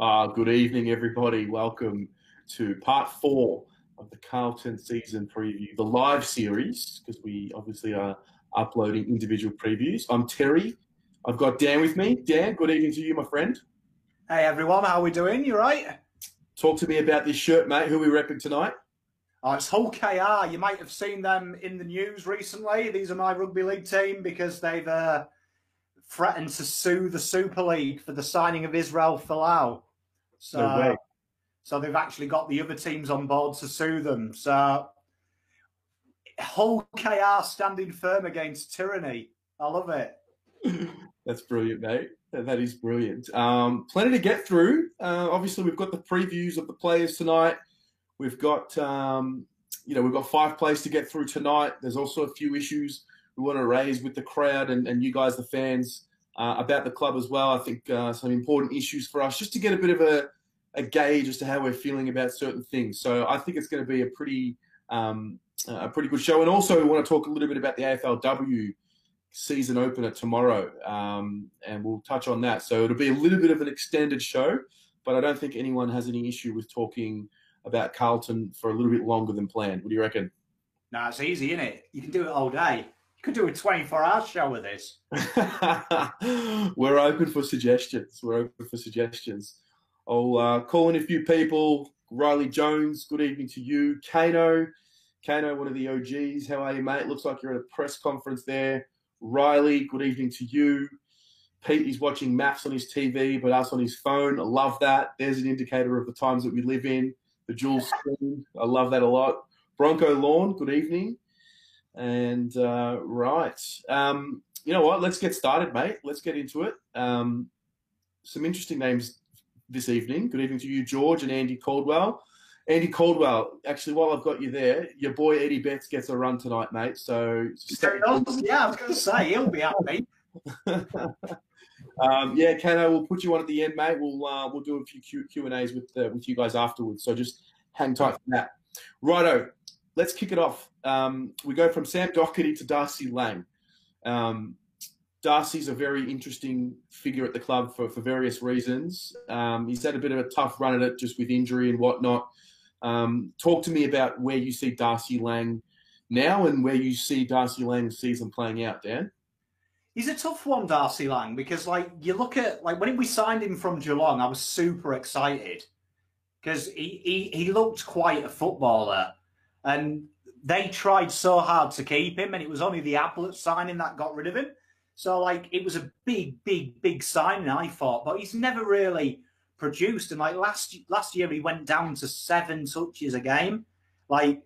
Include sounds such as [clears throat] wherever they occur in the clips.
Uh, good evening, everybody. Welcome to part four of the Carlton season preview, the live series, because we obviously are uploading individual previews. I'm Terry. I've got Dan with me. Dan, good evening to you, my friend. Hey, everyone. How are we doing? You right? Talk to me about this shirt, mate. Who are we repping tonight? Oh, it's Hull KR. You might have seen them in the news recently. These are my rugby league team because they've uh, threatened to sue the Super League for the signing of Israel Folau. So, No so they've actually got the other teams on board to sue them. So, Hull KR standing firm against tyranny. I love it. [laughs] That's brilliant, mate. That is brilliant. Um, plenty to get through. Uh, obviously, we've got the previews of the players tonight. We've got, um, you know, we've got five plays to get through tonight. There's also a few issues we want to raise with the crowd and, and you guys, the fans, uh, about the club as well. I think uh, some important issues for us just to get a bit of a, a gauge as to how we're feeling about certain things. So I think it's going to be a pretty um, a pretty good show. And also, we want to talk a little bit about the AFLW season opener tomorrow, um, and we'll touch on that. So it'll be a little bit of an extended show, but I don't think anyone has any issue with talking about Carlton for a little bit longer than planned. What do you reckon? No, it's easy, isn't it? You can do it all day. You could do a 24 hour show with this. [laughs] We're open for suggestions. We're open for suggestions. I'll uh, call in a few people. Riley Jones, good evening to you. Kano, Kano, one of the OGs. How are you, mate? Looks like you're at a press conference there. Riley, good evening to you. Pete is watching maths on his TV, but us on his phone. I love that. There's an indicator of the times that we live in. The dual screen. I love that a lot. Bronco Lawn, good evening. And uh, right. Um, you know what? Let's get started, mate. Let's get into it. Um, some interesting names this evening. Good evening to you, George and Andy Caldwell. Andy Caldwell, actually, while I've got you there, your boy Eddie Betts gets a run tonight, mate. So, Yeah, I was going to say, he'll be happy. [laughs] um, yeah, Kano, we'll put you on at the end, mate. We'll uh, we'll do a few Q, Q and A's with uh, with you guys afterwards. So just hang tight for that. Righto, let's kick it off. Um, we go from Sam Docherty to Darcy Lang. Um, Darcy's a very interesting figure at the club for, for various reasons. Um, he's had a bit of a tough run at it just with injury and whatnot. Um, talk to me about where you see Darcy Lang now and where you see Darcy Lang's season playing out, Dan. He's a tough one, Darcy Lang, because like you look at like when we signed him from Geelong, I was super excited because he, he he looked quite a footballer, and they tried so hard to keep him, and it was only the Ablett signing that got rid of him. So like it was a big, big, big signing, I thought, but he's never really produced. And like last last year, he went down to seven touches a game. Like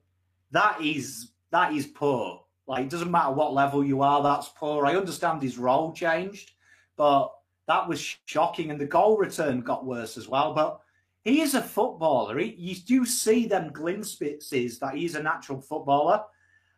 that is that is poor. Like it doesn't matter what level you are, that's poor. I understand his role changed, but that was shocking, and the goal return got worse as well. But he is a footballer. He, you do see them glimpses that he's a natural footballer.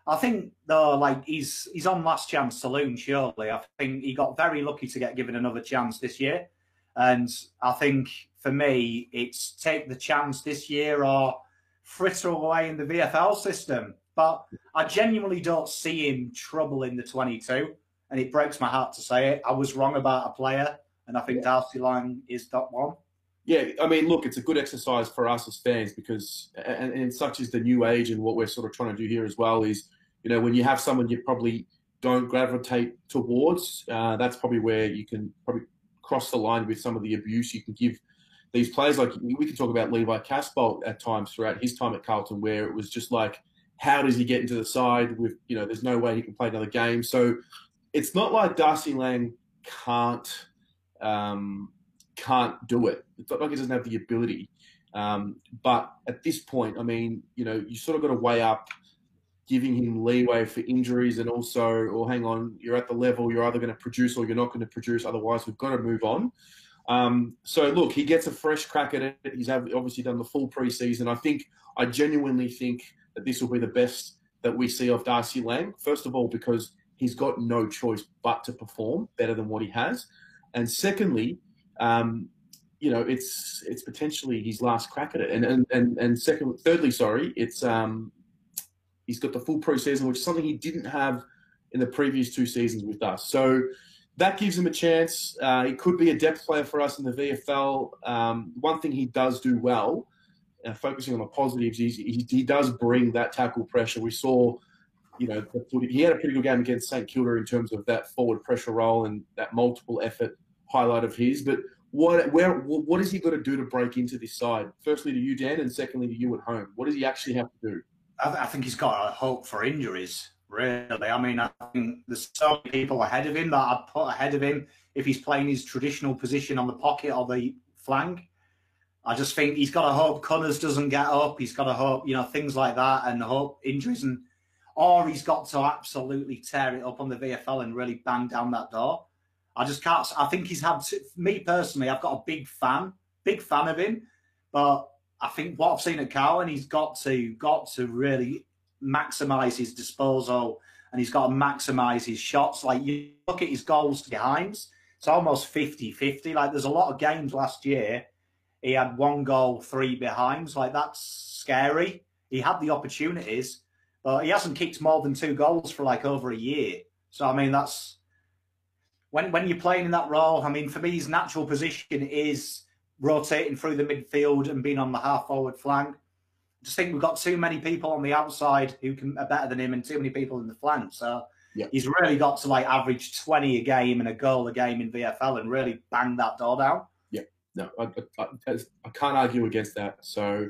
I think though, like he's he's on last chance saloon. Surely, I think he got very lucky to get given another chance this year, and I think for me, it's take the chance this year or fritter away in the VFL system. But I genuinely don't see him trouble in the 22, and it breaks my heart to say it. I was wrong about a player, and I think Darcy Lang is that one. Yeah, I mean, look, it's a good exercise for us as fans because, and, and such is the new age, and what we're sort of trying to do here as well is, you know, when you have someone you probably don't gravitate towards, uh, that's probably where you can probably cross the line with some of the abuse you can give these players. Like we can talk about Levi Casboult at times throughout his time at Carlton, where it was just like, how does he get into the side with, you know, there's no way he can play another game. So it's not like Darcy Lang can't um, can't do it. It's not like he doesn't have the ability. Um, but at this point, I mean, you know, you sort of got to weigh up giving him leeway for injuries and also, or hang on, you're at the level you're either going to produce or you're not going to produce. Otherwise, we've got to move on. Um, so look, he gets a fresh crack at it. He's obviously done the full preseason. I think, I genuinely think that this will be the best that we see of Darcy Lang. First of all, because he's got no choice but to perform better than what he has, and secondly, um, you know, it's it's potentially his last crack at it. And and and, and second, thirdly, sorry, it's um, he's got the full preseason, which is something he didn't have in the previous two seasons with us. So that gives him a chance. Uh, he could be a depth player for us in the VFL. Um, one thing he does do well, uh, focusing on the positives, he, he, he, does bring that tackle pressure. We saw, you know, he had a pretty good game against St Kilda in terms of that forward pressure role and that multiple effort highlight of his. But what where what is he going to do to break into this side? Firstly to you, Dan, and secondly to you at home. What does he actually have to do? I, think he's got a hope for injuries. Really, I mean, I think there's so many people ahead of him that I'd put ahead of him if he's playing his traditional position on the pocket or the flank. I just think he's got to hope Connors doesn't get up. He's got to hope, you know, things like that, and hope injuries, and or he's got to absolutely tear it up on the VFL and really bang down that door. I just can't. I think he's had. Me personally, I've got a big fan, big fan of him, but I think what I've seen at Cowan, he's got to got to really maximise his disposal and he's got to maximise his shots. Like you look at his goals to behinds, it's almost 50-50. Like there's a lot of games last year, he had one goal, three behinds. Like that's scary. He had the opportunities, but he hasn't kicked more than two goals for like over a year. So I mean that's when when you're playing in that role. I mean, for me, his natural position is rotating through the midfield and being on the half forward flank I just think we've got too many people on the outside who can are better than him, and too many people in the flank. So yeah. he's really got to like average twenty a game and a goal a game in VFL, and really bang that door down. Yeah, no, I, I, I can't argue against that. So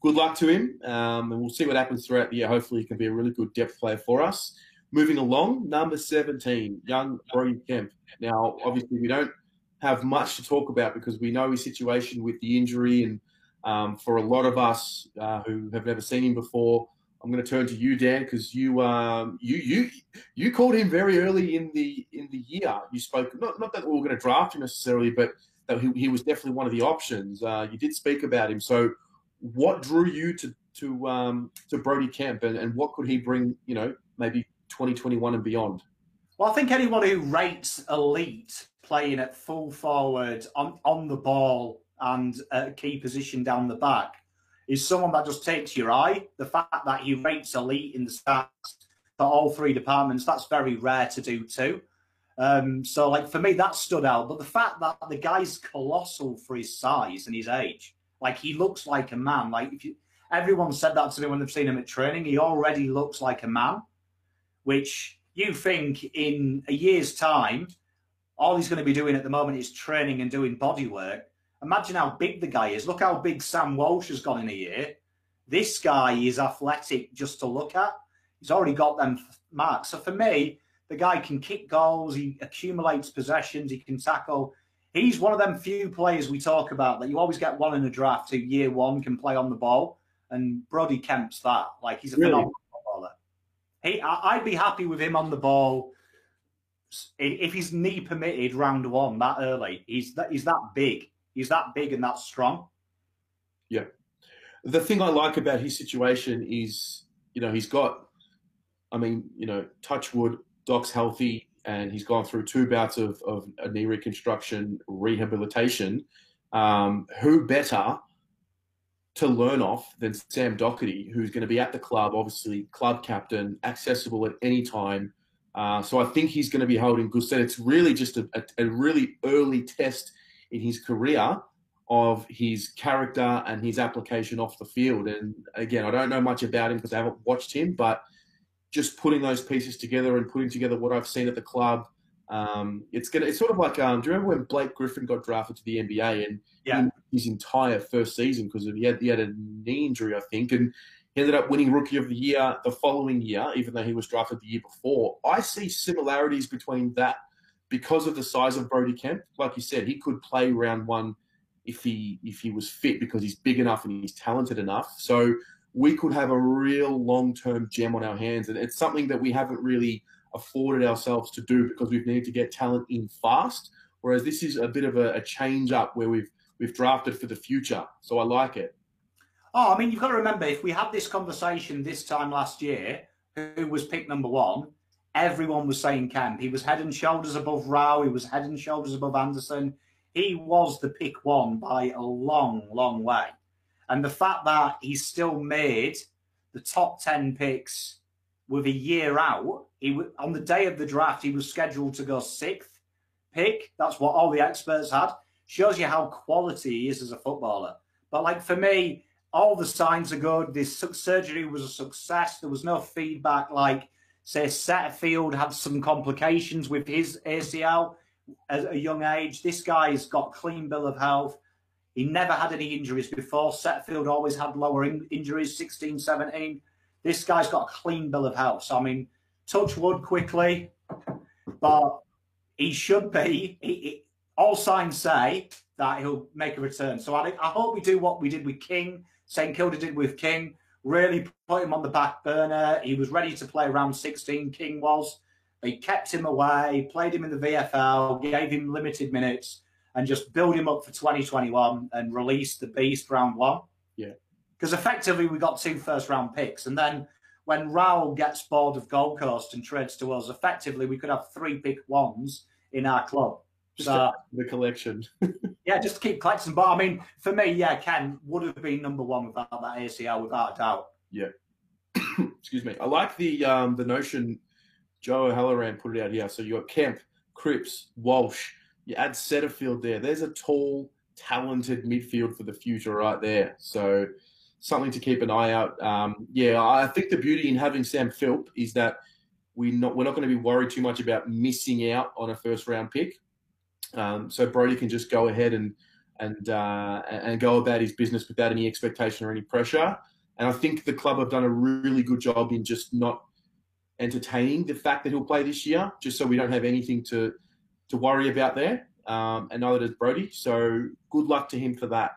good luck to him, um, and we'll see what happens throughout the year. Hopefully, he can be a really good depth player for us. Moving along, number seventeen, young Brody Kemp. Now, obviously, we don't have much to talk about because we know his situation with the injury and um, for a lot of us uh, who have never seen him before, I'm going to turn to you, Dan, because you um, you you you called him very early in the in the year. You spoke not not that we were going to draft him necessarily, but that he, he was definitely one of the options. Uh, you did speak about him. So, what drew you to to um, to Brody Kemp, and, and what could he bring? You know, maybe 2021 and beyond. Well, I think anyone who rates elite playing at full forward on on the ball and a key position down the back is someone that just takes your eye. The fact that he rates elite in the stats for all three departments, that's very rare to do too. Um, so, like for me, that stood out. But the fact that the guy's colossal for his size and his age, like he looks like a man. Like if you, everyone said that to me when they've seen him at training, he already looks like a man. Which you think in a year's time, all he's going to be doing at the moment is training and doing body work. Imagine how big the guy is. Look how big Sam Walsh has gone in a year. This guy is athletic just to look at. He's already got them marks. So for me, the guy can kick goals, he accumulates possessions, he can tackle. He's one of them few players we talk about that you always get one in a draft who year one can play on the ball. And Brody Kemp's that. Like he's a really? phenomenal. He, I'd be happy with him on the ball if he's knee permitted round one that early. He's that he's that big. He's that big and that strong. Yeah. The thing I like about his situation is, you know, he's got, I mean, you know, touch wood, Doc's healthy, and he's gone through two bouts of, of a knee reconstruction rehabilitation. Um, who better to learn off than Sam Docherty, who's going to be at the club, obviously club captain, accessible at any time. Uh, so I think he's going to be holding good stead. It's really just a, a, a really early test in his career of his character and his application off the field. And again, I don't know much about him because I haven't watched him, but just putting those pieces together and putting together what I've seen at the club, um, it's gonna. It's sort of like, um, do you remember when Blake Griffin got drafted to the NBA and yeah. his entire first season because he had he had a knee injury, I think, and he ended up winning Rookie of the Year the following year, even though he was drafted the year before. I see similarities between that because of the size of Brody Kemp, like you said, he could play round one if he if he was fit because he's big enough and he's talented enough. So we could have a real long term gem on our hands, and it's something that we haven't really afforded ourselves to do because we've needed to get talent in fast. Whereas this is a bit of a, a change up where we've we've drafted for the future. So I like it. Oh, I mean, you've got to remember if we had this conversation this time last year, who was pick number one, everyone was saying Kemp. He was head and shoulders above Rowell. He was head and shoulders above Anderson. He was the pick one by a long, long way. And the fact that he still made the top 10 picks with a year out, he on the day of the draft, he was scheduled to go sixth. pick. That's what all the experts had. Shows you how quality he is as a footballer. But like for me, all the signs are good. This surgery was a success. There was no feedback like, say, Setterfield had some complications with his ACL at a young age. This guy's got clean bill of health. He never had any injuries before. Setterfield always had lower in- injuries, 16, 17. This guy's got a clean bill of health. So, I mean, touch wood quickly, but he should be. He, he, all signs say that he'll make a return. So I, I hope we do what we did with King, St Kilda did with King, really put him on the back burner. He was ready to play around 16, King was. They kept him away, played him in the VFL, gave him limited minutes, and just build him up for 2021 and release the beast round one. Yeah. Because effectively we got two first round picks. And then when Rowell gets bored of Gold Coast and trades to us, effectively we could have three pick ones in our club. Just so, the collection. [laughs] yeah, just to keep collecting. But I mean, for me, yeah, Kemp would have been number one without that ACL, without a doubt. Yeah. [coughs] Excuse me. I like the um, the notion Joe O'Halloran put it out here. So you got Kemp, Cripps, Walsh. You add Setterfield there. There's a tall, talented midfield for the future right there. So something to keep an eye out. Um, yeah, I think the beauty in having Sam Philp is that we not we're not going to be worried too much about missing out on a first round pick. Um, so Brody can just go ahead and and uh, and go about his business without any expectation or any pressure. And I think the club have done a really good job in just not entertaining the fact that he'll play this year, just so we don't have anything to to worry about there. Um, and neither does Brody. So good luck to him for that.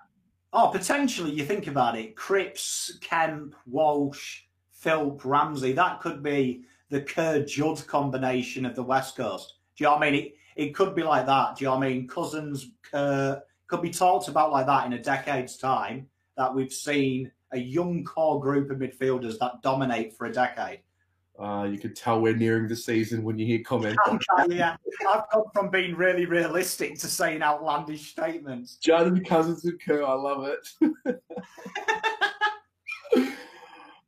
Oh, potentially, you think about it. Cripps, Kemp, Walsh, Philp, Ramsey. That could be the Kerr Judd combination of the West Coast. Do you know what I mean? It, it could be like that. Do you know what I mean? Cousins, Kerr, could be talked about like that in a decade's time that we've seen a young core group of midfielders that dominate for a decade. Uh, you could tell we're nearing the season when you hear comments. [laughs] yeah, I've gone from being really realistic to saying outlandish statements. Jordan Cousins and Kerr, I love it. [laughs]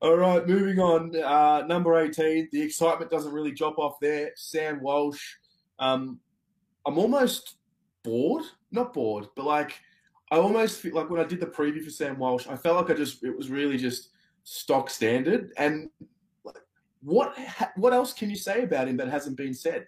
All right, moving on. Uh, number 18, the excitement doesn't really drop off there. Sam Walsh. Um, I'm almost bored. Not bored, but like I almost feel like when I did the preview for Sam Walsh, I felt like I just it was really just stock standard. And what what else can you say about him that hasn't been said?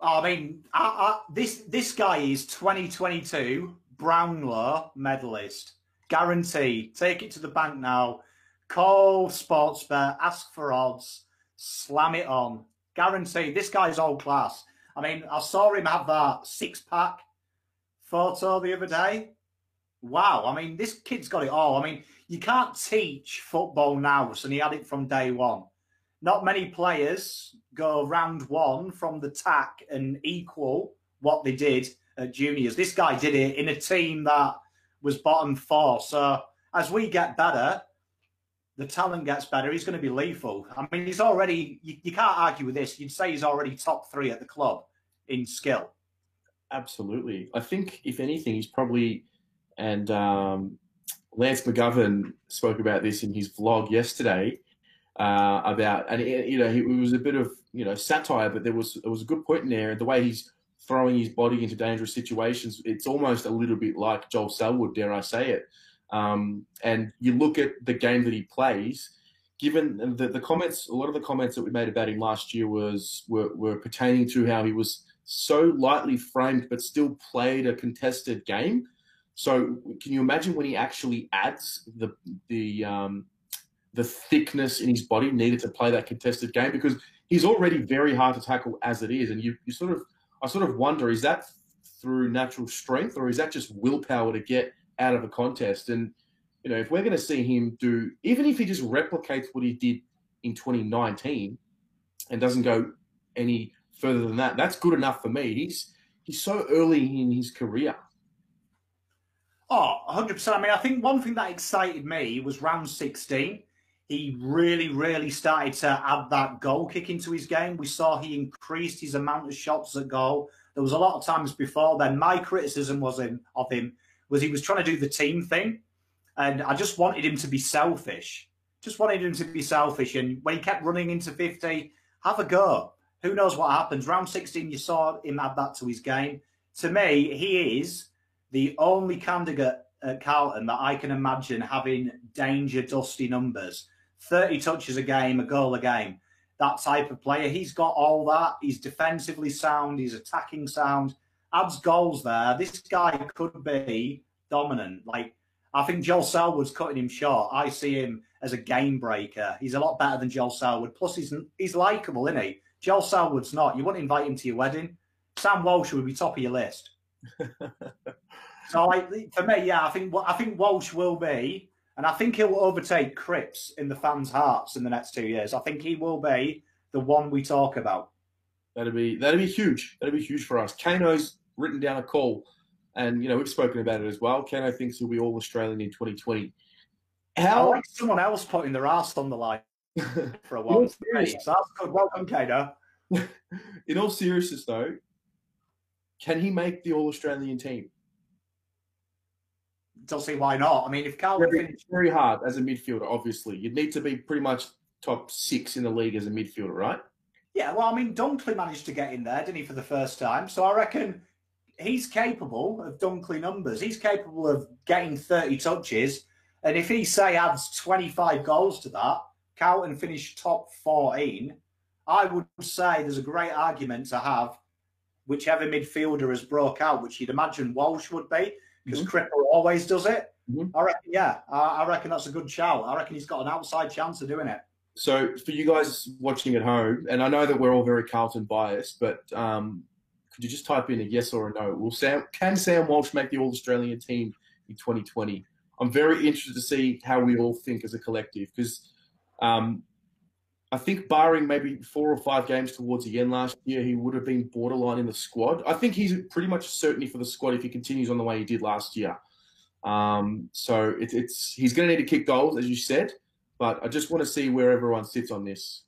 I mean, I, I, this this guy is 2022 Brownlow medalist, guaranteed. Take it to the bank now. Call Sportsbet, ask for odds, slam it on, guaranteed. This guy's all class. I mean, I saw him have that six pack photo the other day. Wow, I mean, this kid's got it all. I mean, you can't teach football now, and he had it from day one. Not many players go round one from the TAC and equal what they did at juniors. This guy did it in a team that was bottom four. So as we get better, the talent gets better. He's going to be lethal. I mean, he's already, you, you can't argue with this. You'd say he's already top three at the club in skill. Absolutely. I think, if anything, he's probably, and um, Lance McGovern spoke about this in his vlog yesterday uh, about, and you know, it was a bit of you know satire, but there was there was a good point in there. The way he's throwing his body into dangerous situations, it's almost a little bit like Joel Selwood, dare I say it. Um, and you look at the game that he plays. Given the, the comments, a lot of the comments that we made about him last year was were, were pertaining to how he was so lightly framed, but still played a contested game so can you imagine when he actually adds the the um, the thickness in his body needed to play that contested game because he's already very hard to tackle as it is, and you, you sort of I sort of wonder is that through natural strength or is that just willpower to get out of a contest? And you know if we're going to see him do even if he just replicates what he did in 2019 and doesn't go any further than that, that's good enough for me. He's he's so early in his career Oh, 100%. I mean, I think one thing that excited me was round 16. He really, really started to add that goal kick into his game. We saw he increased his amount of shots at goal. There was a lot of times before then. My criticism was him of him was he was trying to do the team thing, and I just wanted him to be selfish. Just wanted him to be selfish. And when he kept running into 50, have a go. who knows what happens? Round 16, you saw him add that to his game. To me, he is the only candidate at Carlton that I can imagine having danger dusty numbers 30 touches a game, a goal a game. That type of player. He's got all that. He's defensively sound, he's attacking sound, adds goals there. This guy could be dominant. Like, I think Joel Selwood's cutting him short. I see him as a game breaker. He's a lot better than Joel Selwood. Plus, he's he's likable, isn't he? Joel Selwood's not. You wouldn't invite him to your wedding. Sam Walsh would be top of your list. [laughs] so, like, for me, yeah, I think I think Walsh will be, and I think he'll overtake Cripps in the fans' hearts in the next two years. I think he will be the one we talk about. That'd be that'd be huge. That'd be huge for us. Kano's written down a call, and you know we've spoken about it as well. Kano thinks he'll be all Australian in 2020. How? I like someone else putting their ass on the line [laughs] for a while. so that's good. Welcome, Kano. [laughs] in all seriousness, though, can he make the All Australian team? Don't see why not. I mean, if Carlton very, finished... very hard as a midfielder, obviously, you'd need to be pretty much top six in the league as a midfielder, right? Yeah, well, I mean, Dunkley managed to get in there, didn't he, for the first time? So I reckon he's capable of Dunkley numbers. He's capable of getting 30 touches. And if he, say, adds 25 goals to that, Carlton finish top 14, I would say there's a great argument to have whichever midfielder has broke out, which you'd imagine Walsh would be, because mm-hmm. Cripper always does it. Mm-hmm. I reckon, yeah, I, I, reckon that's a good shout. I reckon he's got an outside chance of doing it. So for you guys watching at home, and I know that we're all very Carlton biased, but um, could you just type in a yes or a no? Will Sam can Sam Walsh make the All Australian team in 2020? I'm very interested to see how we all think as a collective because um, I think barring maybe four or five games towards the end last year, he would have been borderline in the squad. I think he's pretty much certainty for the squad if he continues on the way he did last year. Um, so it, it's he's going to need to kick goals, as you said, but I just want to see where everyone sits on this.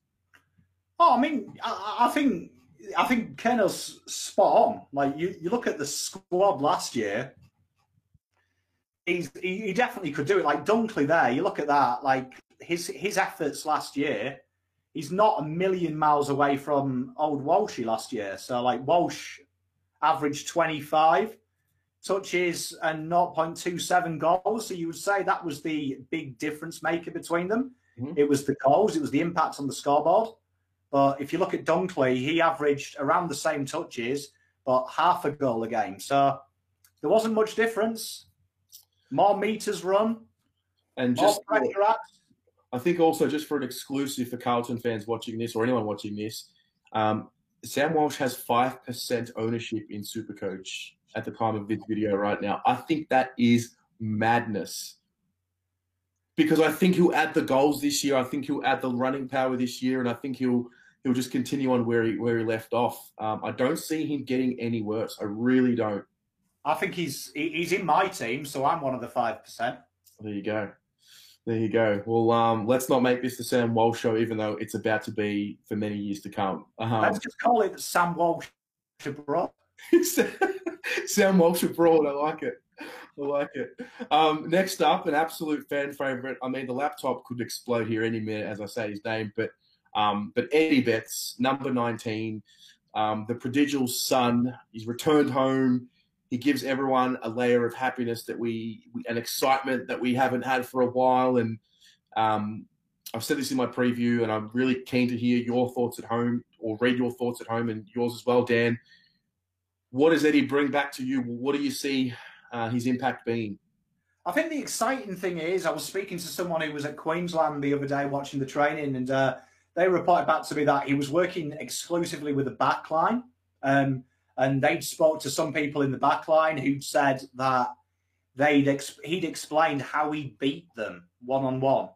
Oh, I mean, I, I think I think Kano's spot on. Like you, you look at the squad last year. He's, he, he definitely could do it. Like Dunkley, there, you look at that. Like his his efforts last year he's not a million miles away from old Walshy last year. So like Walsh averaged 25 touches and 0.27 goals. So you would say that was the big difference maker between them. Mm-hmm. It was the goals, it was the impact on the scoreboard. But if you look at Dunkley, he averaged around the same touches, but half a goal a game. So there wasn't much difference. More meters run, and just pressure I think also just for an exclusive for Carlton fans watching this or anyone watching this, um, Sam Walsh has five percent ownership in Supercoach at the time of this video right now. I think that is madness because I think he'll add the goals this year. I think he'll add the running power this year, and I think he'll he'll just continue on where he where he left off. Um, I don't see him getting any worse. I really don't. I think he's he's in my team, so I'm one of the five percent. There you go. There you go. Well, um, let's not make this the Sam Walsh show, even though it's about to be for many years to come. Um, let's just call it Sam Walsh abroad. [laughs] Sam Walsh abroad. I like it. I like it. Um, next up, an absolute fan favorite. I mean, the laptop could explode here any minute as I say his name, but um, but Eddie Betts, number nineteen, um, the prodigal son. He's returned home he gives everyone a layer of happiness that we, we an excitement that we haven't had for a while. And um, I've said this in my preview, and I'm really keen to hear your thoughts at home or read your thoughts at home and yours as well, Dan. What does Eddie bring back to you? What do you see uh, his impact being? I think the exciting thing is, I was speaking to someone who was at Queensland the other day watching the training, and uh, they reported back to me that he was working exclusively with the back line. Um, and they'd spoke to some people in the back line who'd said that they'd ex- he'd explained how he beat them one on one,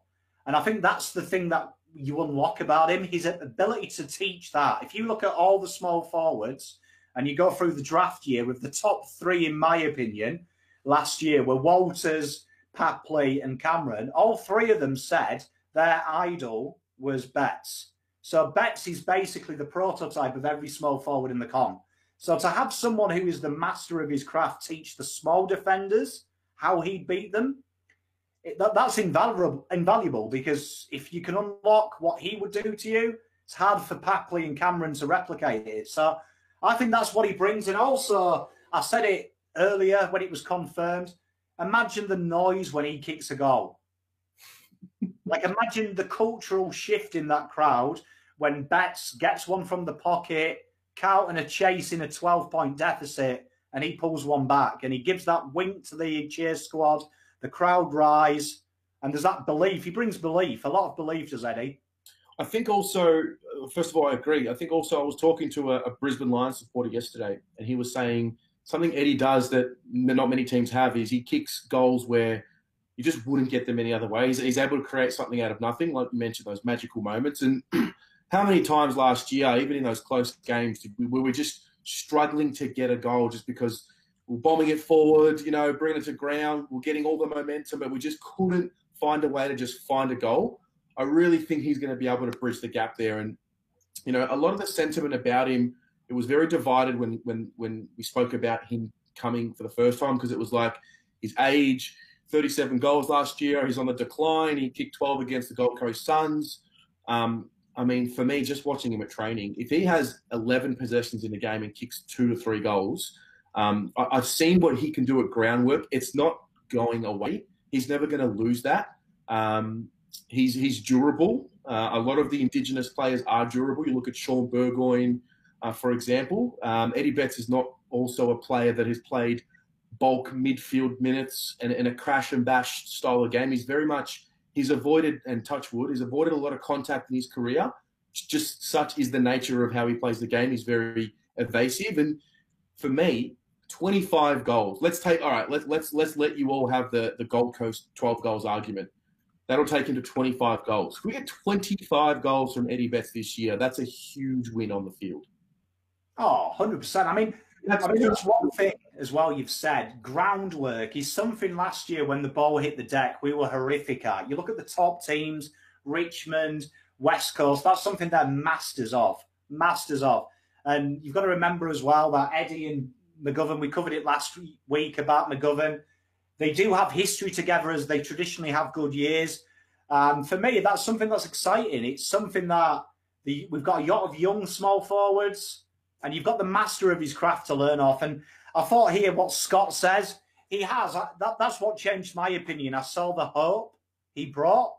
and I think that's the thing that you unlock about him his ability to teach that. If you look at all the small forwards and you go through the draft year with the top three, in my opinion, last year were Walters, Papley, and Cameron. All three of them said their idol was Betts. So Betts is basically the prototype of every small forward in the comp. So to have someone who is the master of his craft teach the small defenders how he beat them, it, that, that's invaluable, invaluable because if you can unlock what he would do to you, It's hard for Papley and Cameron to replicate it. So I think that's what he brings. And also, I said it earlier when it was confirmed. Imagine the noise when he kicks a goal. [laughs] like imagine the cultural shift in that crowd when Betts gets one from the pocket, Carlton are chasing a 12 point deficit, and he pulls one back and he gives that wink to the cheer squad. The crowd rise, and there's that belief. He brings belief, a lot of belief, does Eddie. I think also, first of all, I agree. I think also I was talking to a, a Brisbane Lions supporter yesterday, and he was saying something Eddie does that not many teams have is he kicks goals where you just wouldn't get them any other way. He's, he's able to create something out of nothing, like you mentioned, those magical moments. And [clears throat] how many times last year, even in those close games, we, we were just struggling to get a goal just because we're bombing it forward, you know, bringing it to ground, we're getting all the momentum, but we just couldn't find a way to just find a goal. I really think he's going to be able to bridge the gap there. And, you know, a lot of the sentiment about him, it was very divided when, when, when we spoke about him coming for the first time because it was like his age, 37 goals last year. He's on the decline. He kicked 12 against the Gold Coast Suns. Um, I mean, for me, just watching him at training, if he has 11 possessions in the game and kicks two to three goals, um, I, have seen what he can do at groundwork. It's not going away. He's never going to lose that. Um, he's he's durable. Uh, a lot of the Indigenous players are durable. You look at Shaun Burgoyne, uh, for example. Um, Eddie Betts is not also a player that has played bulk midfield minutes and in a crash and bash style of game. He's very much he's avoided and touch wood. He's avoided a lot of contact in his career. Just such is the nature of how he plays the game. He's very evasive, and for me, 25 goals. Let's take all right. Let's let's let's let you all have the the Gold Coast 12 goals argument. That'll take him to 25 goals. If we get 25 goals from Eddie Betts this year, that's a huge win on the field. Oh, 100%. I mean, that's, I mean, that's one thing as well you've said. Groundwork is something last year when the ball hit the deck, we were horrific at. You look at the top teams, Richmond, West Coast, that's something they're masters of. Masters of. And you've got to remember as well that Eddie and McGovern, we covered it last week about McGovern. They do have history together as they traditionally have good years. Um, for me, that's something that's exciting. It's something that the, we've got a lot of young small forwards, and you've got the master of his craft to learn off. And I thought here what Scott says. He has. That, that's what changed my opinion. I saw the hope he brought.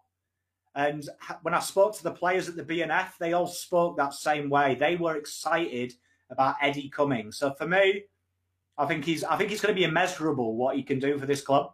And when I spoke to the players at the BNF, they all spoke that same way. They were excited about Eddie coming. So for me, I think he's I think he's going to be immeasurable what he can do for this club.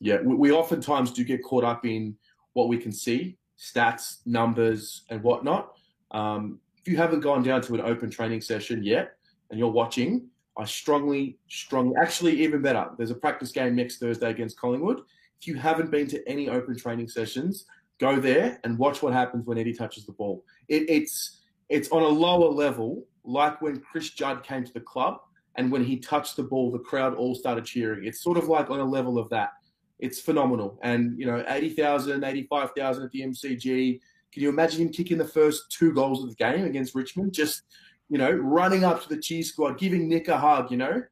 Yeah, we, we oftentimes do get caught up in what we can see, stats, numbers, and whatnot. Um, if you haven't gone down to an open training session yet and you're watching, I strongly, strongly, actually, even better, there's a practice game next Thursday against Collingwood. If you haven't been to any open training sessions, go there and watch what happens when Eddie touches the ball. It, it's it's on a lower level, like when Chris Judd came to the club and when he touched the ball, the crowd all started cheering. It's sort of like on a level of that. It's phenomenal. And, you know, 80,000, 85,000 at the MCG. Can you imagine him kicking the first two goals of the game against Richmond? Just, you know, running up to the cheese squad, giving Nick a hug, you know?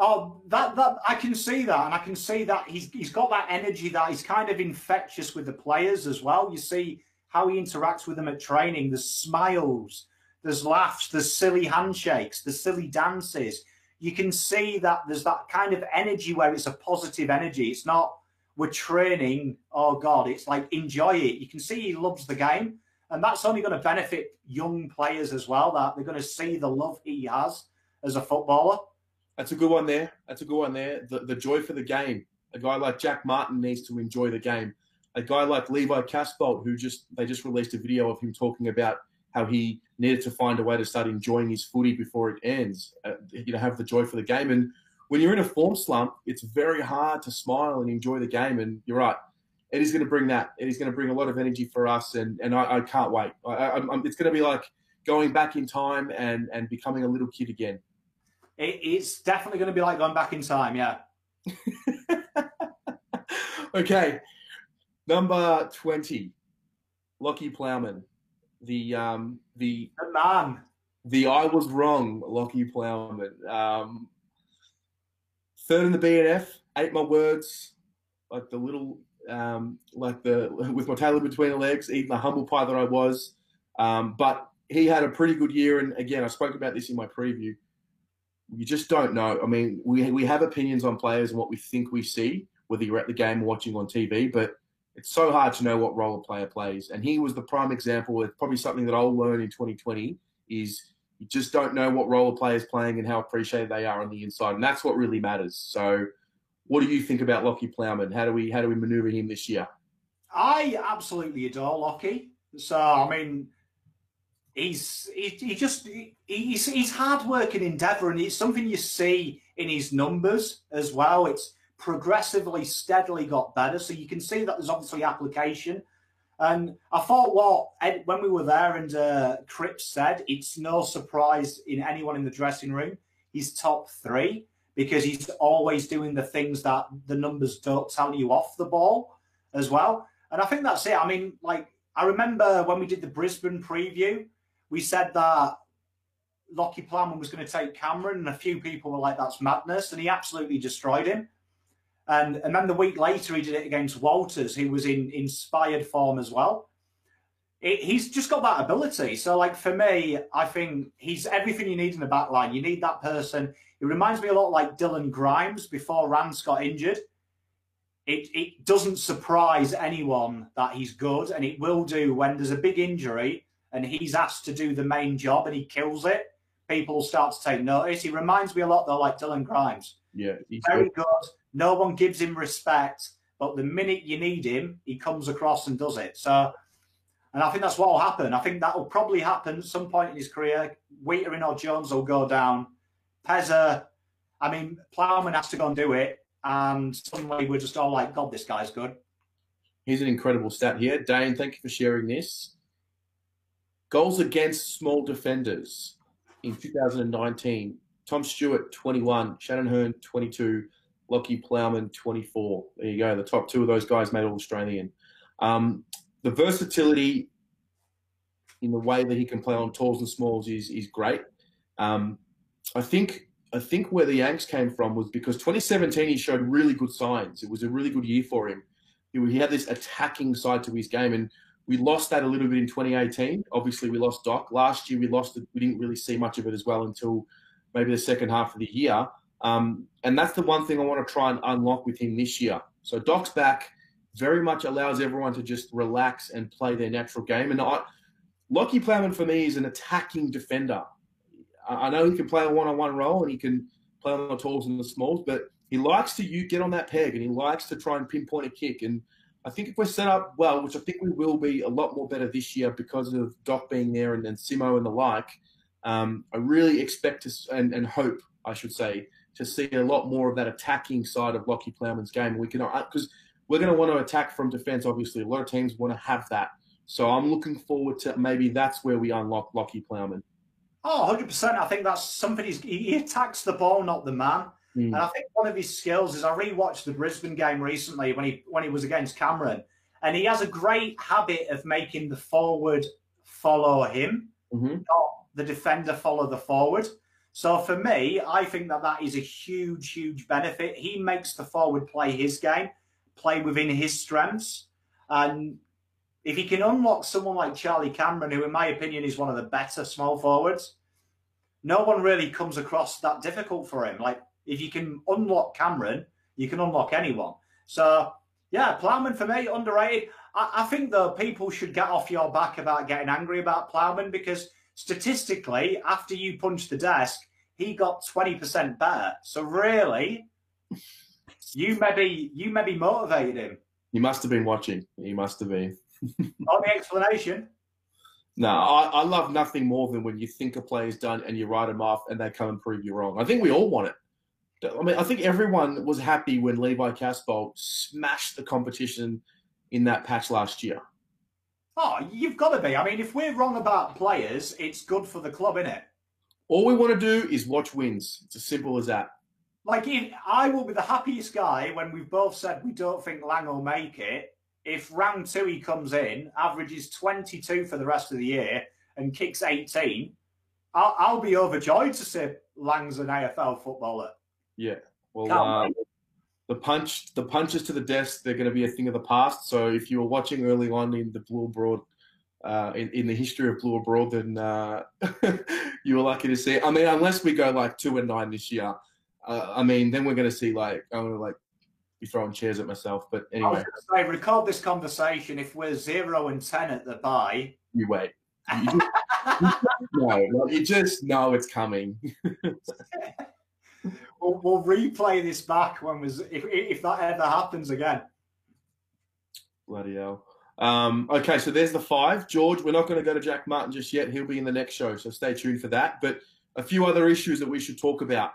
Oh, that that I can see that, and I can see that he's he's got that energy that is kind of infectious with the players as well. You see how he interacts with them at training, There's smiles, there's laughs, there's silly handshakes, there's silly dances. You can see that there's that kind of energy where it's a positive energy. It's not we're training, oh God, it's like enjoy it. You can see he loves the game. And that's only going to benefit young players as well, that they're going to see the love he has as a footballer. That's a good one there. That's a good one there. The, the joy for the game. A guy like Jack Martin needs to enjoy the game. A guy like Levi Casboult, who just they just released a video of him talking about how he needed to find a way to start enjoying his footy before it ends. Uh, you know, have the joy for the game. And when you're in a form slump, it's very hard to smile and enjoy the game. And you're right, Eddie's going to bring that. Eddie's going to bring a lot of energy for us, and and I, I can't wait. I, I'm, it's going to be like going back in time and and becoming a little kid again. It, it's definitely going to be like going back in time. Yeah. [laughs] okay, number twenty, Lockie Plowman the um, the man, the I was wrong, Lockie Plowman. Um, third in the BNF, ate my words like the little um, like the with my tail in between the legs, eating the humble pie that I was. Um, but he had a pretty good year. And again, I spoke about this in my preview. You just don't know. I mean, we, we have opinions on players and what we think we see, whether you're at the game or watching on TV, but it's so hard to know what role a player plays. And he was the prime example. It's probably something that I'll learn in 2020 is you just don't know what role a player is playing and how appreciated they are on the inside. And that's what really matters. So what do you think about Lockie Plowman? How do we how do we maneuver him this year? I absolutely adore Lockie. So I mean, he's he, he just he, he's he's hard working endeavour, and it's something you see in his numbers as well. It's progressively, steadily got better. So you can see that there's obviously application. And I thought what Ed, when we were there and uh, Cripps said, it's no surprise in anyone in the dressing room. He's top three because he's always doing the things that the numbers don't tell you off the ball as well. And I think that's it. I mean, like, I remember when we did the Brisbane preview, we said that Lockie Plowman was going to take Cameron, and a few people were like, that's madness. And he absolutely destroyed him. And, and then the week later, he did it against Walters, who was in inspired form as well. It, he's just got that ability. So, like, for me, I think he's everything you need in the back line. You need that person it reminds me a lot like Dylan Grimes before Rance got injured. It, it doesn't surprise anyone that he's good, and it will do when there's a big injury and he's asked to do the main job and he kills it. People start to take notice. He reminds me a lot, though, like Dylan Grimes. Yeah, he's very good. good. No one gives him respect, but the minute you need him, he comes across and does it. So, and I think that's what will happen. I think that will probably happen at some point in his career. Weitering or Jones will go down Pezza, I mean, Plowman has to go and do it, and suddenly we're just all like, God, this guy's good. Here's an incredible stat here. Dane, thank you for sharing this. Goals against small defenders in 2019. Tom Stewart, 21. Shannon Hurn, 22. Lockie Plowman, 24. There you go. The top two of those guys made All Australian. Um, the versatility in the way that he can play on talls and smalls is, is great. Um, I think I think where the Yanks came from was because 2017 he showed really good signs. It was a really good year for him. He had this attacking side to his game, and we lost that a little bit in 2018. Obviously, we lost Doc last year. We lost it. We didn't really see much of it as well until maybe the second half of the year. Um, and that's the one thing I want to try and unlock with him this year. So Doc's back very much allows everyone to just relax and play their natural game. And I, Lockie Plowman for me is an attacking defender. I know he can play a one-on-one role and he can play on the talls and the smalls, but he likes to you get on that peg and he likes to try and pinpoint a kick. And I think if we're set up well, which I think we will be a lot more better this year because of Doc being there and, and Simo and the like, um, I really expect to and, and hope, I should say, to see a lot more of that attacking side of Lockie Plowman's game. We can because uh, we're going to want to attack from defence. Obviously, a lot of teams want to have that. So I'm looking forward to maybe that's where we unlock Lockie Plowman. Oh, 100%. I think that's something he's, he attacks the ball, not the man. Mm. And I think one of his skills is I rewatched the Brisbane game recently when he when he was against Cameron, and he has a great habit of making the forward follow him, mm-hmm. not the defender follow the forward. So for me, I think that that is a huge, huge benefit. He makes the forward play his game, play within his strengths, and if he can unlock someone like Charlie Cameron, who in my opinion is one of the better small forwards, no one really comes across that difficult for him. Like if you can unlock Cameron, you can unlock anyone. So yeah, Plowman for me underrated. I, I think though people should get off your back about getting angry about Plowman because statistically, after you punch the desk, he got twenty percent better. So really, you maybe you maybe motivated him. He must have been watching. He must have been. [laughs] On the explanation. No, I, I, love nothing more than when you think a player's done and you write them off and they come and prove you wrong. I think we all want it. I mean, I think everyone was happy when Levi Casboult smashed the competition in that patch last year. Oh, you've got to be. I mean, if we're wrong about players, it's good for the club, isn't it? All we want to do is watch wins. It's as simple as that. Like, I will be the happiest guy when we've both said we don't think Lang will make it, if round two he comes in, averages 22 for the rest of the year, and kicks 18, I'll, I'll be overjoyed to see Lang's an AFL footballer. Yeah. Well, uh, the punch, the punches to the desk, they're going to be a thing of the past. So if you were watching early on in the Blue Broad uh, in, in the history of blue abroad than uh, [laughs] you were lucky to see. I mean, unless we go like two and nine this year, uh, I mean, then we're going to see like I'm going to like be throwing chairs at myself. But anyway, I was say, record this conversation. If we're zero and ten at the bye, you wait. You just, no, you just know it's coming. [laughs] we'll, we'll, replay this back when was if if that ever happens again. Bloody hell. Um, okay, so there's the five. George, we're not going to go to Jack Martin just yet. He'll be in the next show, so stay tuned for that. But a few other issues that we should talk about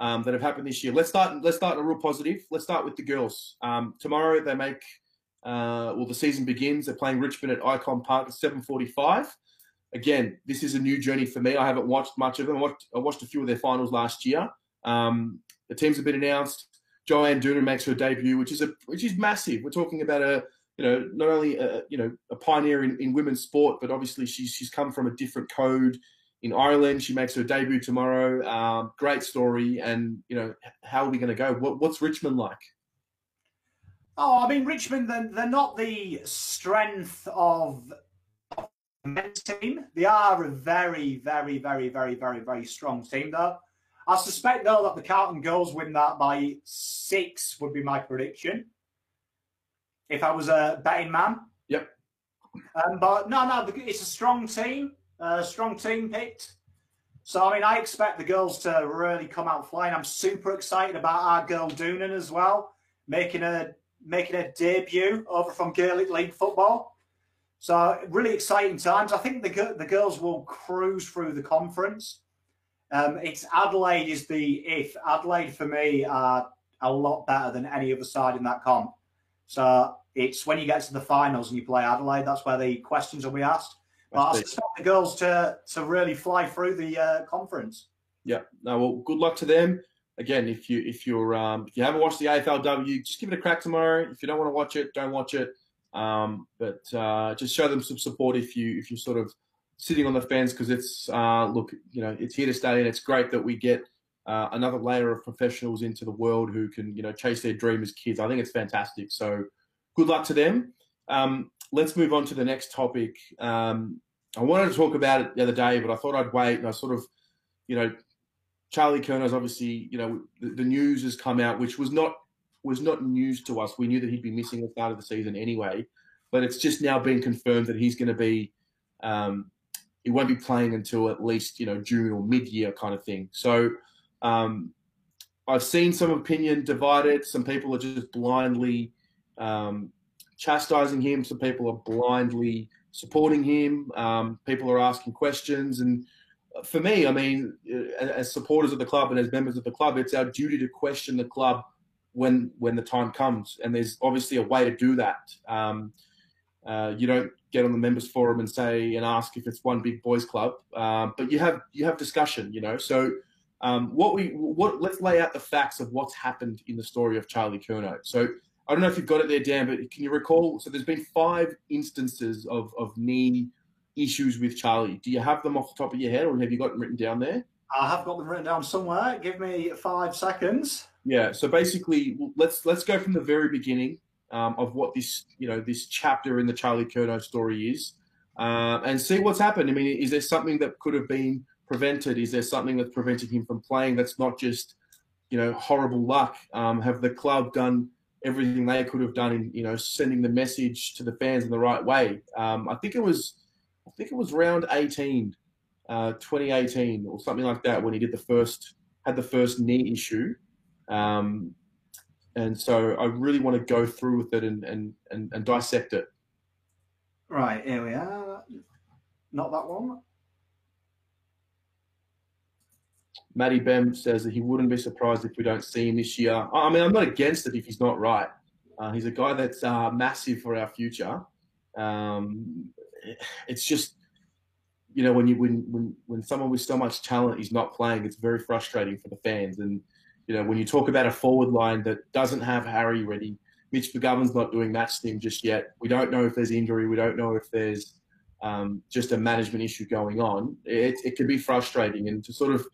um, that have happened this year. Let's start. Let's start a real positive. Let's start with the girls. Um, tomorrow they make. Uh, well, the season begins. They're playing Richmond at Ikon Park at 7:45. Again, this is a new journey for me. I haven't watched much of them. I watched, I watched a few of their finals last year. Um, the teams have been announced. Joanne Doonan makes her debut, which is a which is massive. We're talking about a you know, not only a, you know a pioneer in, in women's sport, but obviously she's she's come from a different code in Ireland. She makes her debut tomorrow. Um, great story, and you know, how are we going to go? What, what's Richmond like? Oh, I mean, Richmond, they're, they're not the strength of the men's team. They are a very, very, very, very, very, very strong team, though. I suspect, though, that the Carlton girls win that by six, would be my prediction if I was a betting man. Yep. Um, but no, no, it's a strong team, a strong team picked. So I mean, I expect the girls to really come out flying. I'm super excited about our girl Doonan as well, making a making a debut over from Gaelic League football. So really exciting times. I think the the girls will cruise through the conference. Um, it's Adelaide is the if Adelaide for me are a lot better than any other side in that comp. So it's when you get to the finals and you play Adelaide, that's where the questions will be asked. But I expect the girls to to really fly through the uh, conference. Yeah. No. Well, good luck to them. Again, if you if you're um, if you haven't watched the AFLW, just give it a crack tomorrow. If you don't want to watch it, don't watch it. Um, but uh, just show them some support if you if you're sort of sitting on the fence because it's uh, look you know it's here to stay and it's great that we get uh, another layer of professionals into the world who can you know chase their dream as kids. I think it's fantastic. So good luck to them. Um, let's move on to the next topic. Um, I wanted to talk about it the other day, but I thought I'd wait. And I sort of, you know, Charlie Curnow's obviously, you know, the, the, news has come out, which was not was not news to us. We knew that he'd be missing the start of the season anyway, but it's just now been confirmed that he's going to be, um, he won't be playing until at least you know June or mid year kind of thing. So. Um, I've seen some opinion divided. Some people are just blindly um, chastising him. Some people are blindly supporting him. Um, people are asking questions. And for me, I mean, uh, as supporters of the club and as members of the club, it's our duty to question the club when when the time comes. And there's obviously a way to do that. Um, uh, you don't get on the members forum and say and ask if it's one big boys club, uh, but you have you have discussion. You know, so. Um, what we what let's lay out the facts of what's happened in the story of Charlie Curnow. So I don't know if you've got it there, Dan, but can you recall? So there's been five instances of, of knee issues with Charlie. Do you have them off the top of your head, or have you got them written down there? I have got them written down somewhere. Give me five seconds. Yeah. So basically, let's let's go from the very beginning um, of what this you know this chapter in the Charlie Curnow story is, uh, and see what's happened. I mean, is there something that could have been prevented? Is there something that's preventing him from playing? That's not just you know horrible luck. Um, have the club done everything they could have done in you know sending the message to the fans in the right way. Um, I think it was I think it was round 18, uh, 2018 or something like that when he did the first had the first knee issue. Um, and so I really want to go through with it and, and, and, and dissect it. Right, here we are. Not that one. Matty Bem says that he wouldn't be surprised if we don't see him this year. I mean, I'm not against it if he's not right. Uh, he's a guy that's uh, massive for our future. Um, it's just, you know, when you when, when when someone with so much talent is not playing, it's very frustrating for the fans. And you know, when you talk about a forward line that doesn't have Harry ready, Mitch McGovern's not doing match team just yet. We don't know if there's injury. We don't know if there's um, just a management issue going on. It, it can be frustrating, and to sort of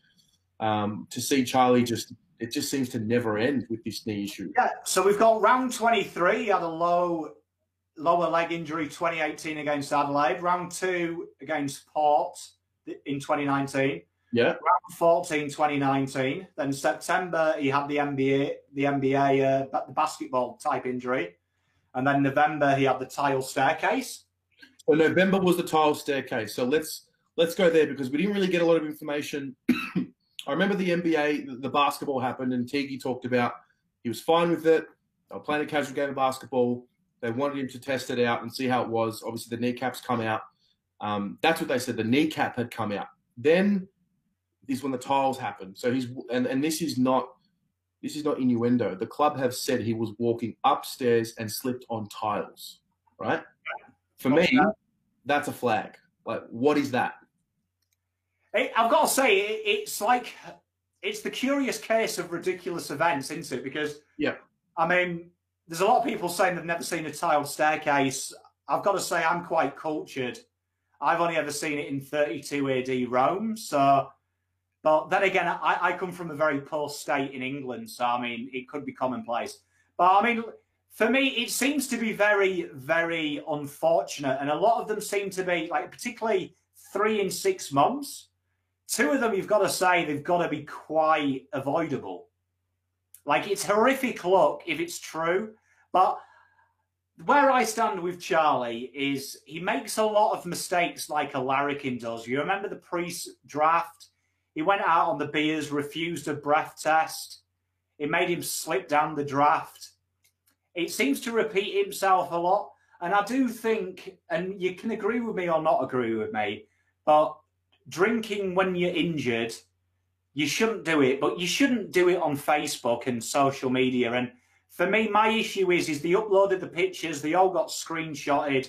um, to see Charlie just it just seems to never end with this knee issue. Yeah, so we've got round 23. He had a low lower leg injury 2018 against Adelaide, round two against Port in 2019. Yeah. Round 14 2019. Then September he had the NBA the NBA uh, the basketball type injury. And then November he had the tile staircase. So November was the tile staircase. So let's let's go there because we didn't really get a lot of information. I remember the NBA, the, basketball happened, and Tiggy talked about he was fine with it. They were playing a casual game of basketball. They wanted him to test it out and see how it was. Obviously, the kneecaps come out. Um, that's what they said. The kneecap had come out. Then is when the tiles happened. So he's and, and this is not this is not innuendo. The club have said he was walking upstairs and slipped on tiles. Right? For me, that's a flag. Like, what is that? I've got to say, it's like it's the curious case of ridiculous events, isn't it? Because yeah, I mean, there's a lot of people saying they've never seen a tiled staircase. I've got to say, I'm quite cultured. I've only ever seen it in 32 AD Rome. So, but then again, I, I come from a very poor state in England. So, I mean, it could be commonplace. But I mean, for me, it seems to be very, very unfortunate. And a lot of them seem to be like, particularly three in six months. Two of them, you've got to say, they've got to be quite avoidable. Like, it's horrific luck if it's true. But where I stand with Charlie is he makes a lot of mistakes like a larrikin does. You remember the pre-draft? He went out on the beers, refused a breath test. It made him slip down the draft. It seems to repeat himself a lot. And I do think, and you can agree with me or not agree with me, but drinking when you're injured, you shouldn't do it, but you shouldn't do it on Facebook and social media. And for me, my issue is is they uploaded the pictures, they all got screenshotted,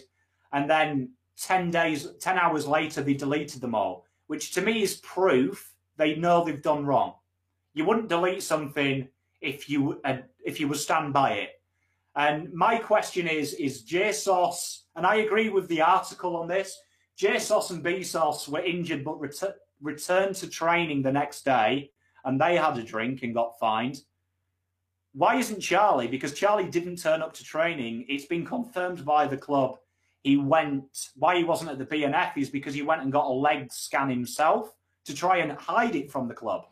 and then 10 days, 10 hours later, they deleted them all, which to me is proof they know they've done wrong. You wouldn't delete something if you uh, if you would stand by it. And my question is, is JSOS, and I agree with the article on this, JSOS and BSOS were injured but ret- returned to training the next day and they had a drink and got fined. Why isn't Charlie? Because Charlie didn't turn up to training. It's been confirmed by the club. He went, why he wasn't at the BNF is because he went and got a leg scan himself to try and hide it from the club.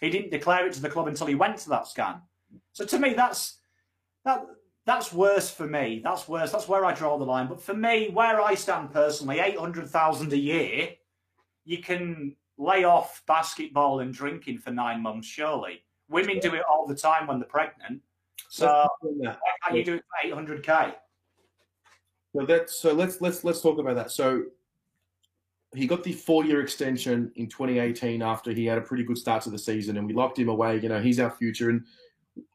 He didn't declare it to the club until he went to that scan. So to me, that's that that's worse for me. That's worse. That's where I draw the line. But for me, where I stand personally, eight hundred thousand a year, you can lay off basketball and drinking for nine months. Surely, women do it all the time when they're pregnant. So why can't you do it for eight hundred k? So that so let's let's let's talk about that. So he got the four year extension in 2018 after he had a pretty good start to the season, and we locked him away. You know, he's our future, and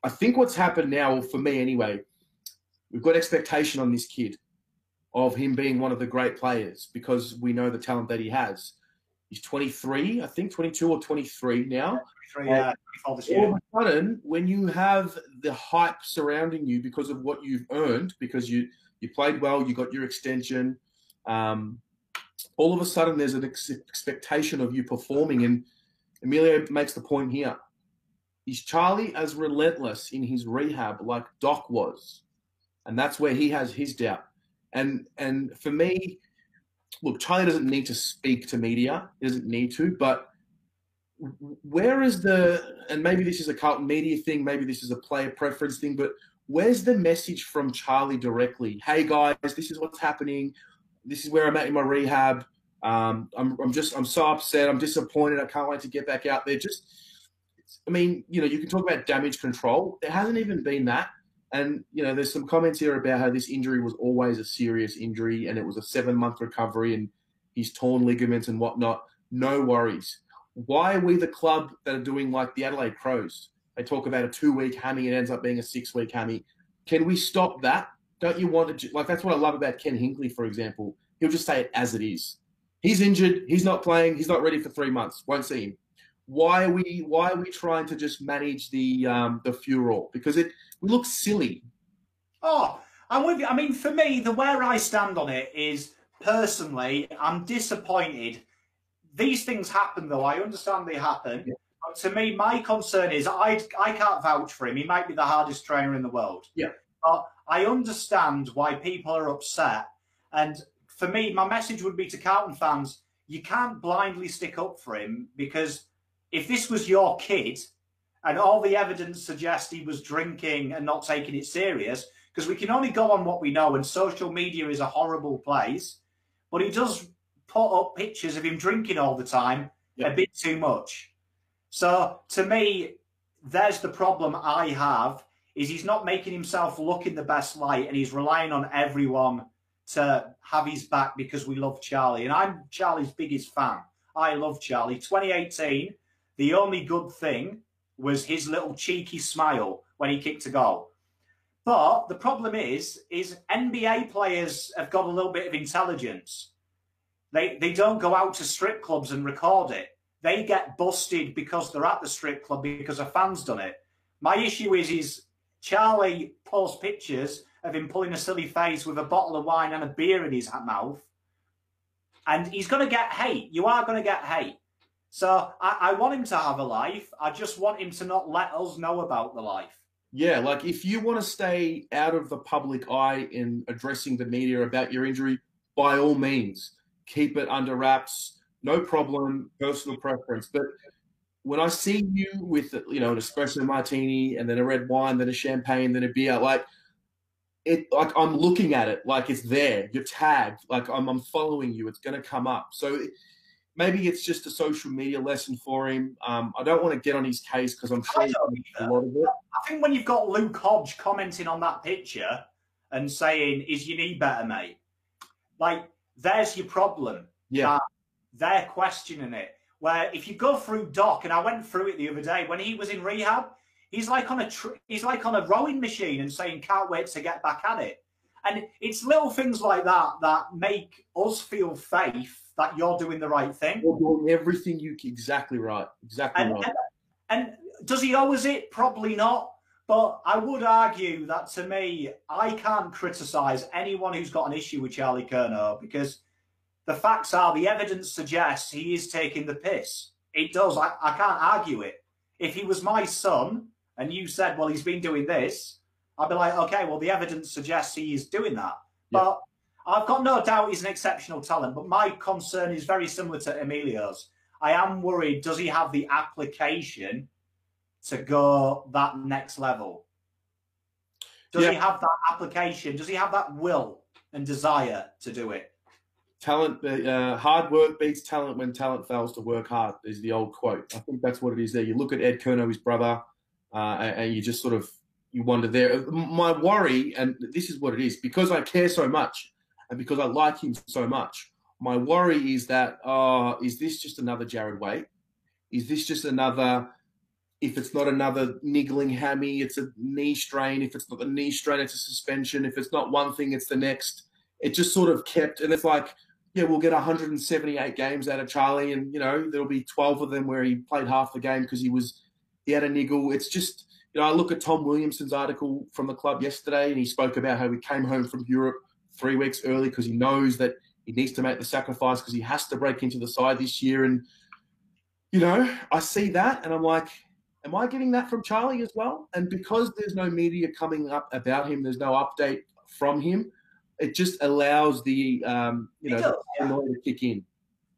I think what's happened now, for me anyway, we've got expectation on this kid of him being one of the great players because we know the talent that he has. He's 23, I think 22 or 23 now. 23, yeah, all of a sudden, when you have the hype surrounding you because of what you've earned, because you you played well, you got your extension, um, all of a sudden there's an ex- expectation of you performing. And Emilio makes the point here. Is Charlie as relentless in his rehab like Doc was? And that's where he has his doubt. And and for me, look, Charlie doesn't need to speak to media; he doesn't need to. But where is the? And maybe this is a Carlton media thing, maybe this is a player preference thing, but where's the message from Charlie directly? Hey guys, this is what's happening. This is where I'm at in my rehab. Um, I'm, I'm just I'm so upset. I'm disappointed. I can't wait to get back out there. Just, I mean, you know, you can talk about damage control. There hasn't even been that. And you know, there's some comments here about how this injury was always a serious injury, and it was a seven-month recovery, and he's torn ligaments and whatnot. No worries. Why are we the club that are doing like the Adelaide Crows? They talk about a two-week hammy, it ends up being a six-week hammy. Can we stop that? Don't you want to like? That's what I love about Ken Hinkley, for example. He'll just say it as it is. He's injured. He's not playing. He's not ready for three months. Won't see him why are we why are we trying to just manage the um, the furor? Because it looks silly. Oh, I'm with you. I mean, for me, the where I stand on it is personally, I'm disappointed. These things happen, though. I understand they happen. Yeah. But to me, my concern is I I can't vouch for him. He might be the hardest trainer in the world. Yeah. But I understand why people are upset. And for me, my message would be to Carlton fans you can't blindly stick up for him because if this was your kid and all the evidence suggests he was drinking and not taking it serious, because we can only go on what we know, and social media is a horrible place, but he does put up pictures of him drinking all the time yeah. a bit too much. So to me, there's the problem I have is he's not making himself look in the best light and he's relying on everyone to have his back because we love Charlie. And I'm Charlie's biggest fan. I love Charlie. 2018, the only good thing was his little cheeky smile when he kicked a goal. But the problem is, is NBA players have got a little bit of intelligence. They they don't go out to strip clubs and record it. They get busted because they're at the strip club because a fan's done it. My issue is, is Charlie posts pictures of him pulling a silly face with a bottle of wine and a beer in his mouth. And he's going to get hate. You are going to get hate. So I, I, want him to have a life. I just want him to not let us know about the life. Yeah, like if you want to stay out of the public eye in addressing the media about your injury, by all means, keep it under wraps. No problem, personal preference. But when I see you with you know an espresso martini and then a red wine, then a champagne, then a beer, like it, like I'm looking at it like it's there. You're tagged. Like I'm, I'm following you. It's going to come up. So maybe it's just a social media lesson for him. Um, I don't want to get on his case because I'm sure a lot of it. I think when you've got Luke Hodge commenting on that picture and saying, "Is your knee better, mate?" Like, there's your problem. Yeah, they're questioning it. Where if you go through Doc, and I went through it the other day when he was in rehab, he's like on a tr- he's like on a rowing machine and saying can't wait to get back at it. And it's little things like that that make us feel faith that you're doing the right thing. You're doing everything you exactly right, exactly and, right. And, and does he always it? Probably not. But I would argue that to me, I can't criticise anyone who's got an issue with Charlie Curnow because the facts are the evidence suggests he is taking the piss. It does. I, I can't argue it. If he was my son and you said, well, he's been doing this, I'd be like, okay, well, the evidence suggests he is doing that. Yeah. But I've got no doubt he's an exceptional talent. But my concern is very similar to Emilio's. I am worried, does he have the application to go that next level? Does yeah. he have that application? Does he have that will and desire to do it? talent, uh, hard work beats talent when talent fails to work hard is the old quote. I think that's what it is there. You look at Ed Curnow, his brother, uh, and, you just sort of you wonder there. My worry, and this is what it is, because I care so much and because I like him so much. My worry is that uh, is this just another Jarrad Waite? Is this just another? If it's not another niggling hammy, it's a knee strain. If it's not the knee strain, it's a suspension. If it's not one thing, it's the next. It just sort of kept, and it's like yeah, we'll get 178 games out of Charlie, and you know there'll be 12 of them where he played half the game because he was he had a niggle. It's just you know I look at Tom Williamson's article from the club yesterday, and he spoke about how he came home from Europe three weeks early because he knows that he needs to make the sacrifice because he has to break into the side this year. And you know I see that, and I'm like, am I getting that from Charlie as well? And because there's no media coming up about him, there's no update from him it just allows the um, you know does, the yeah. to kick in.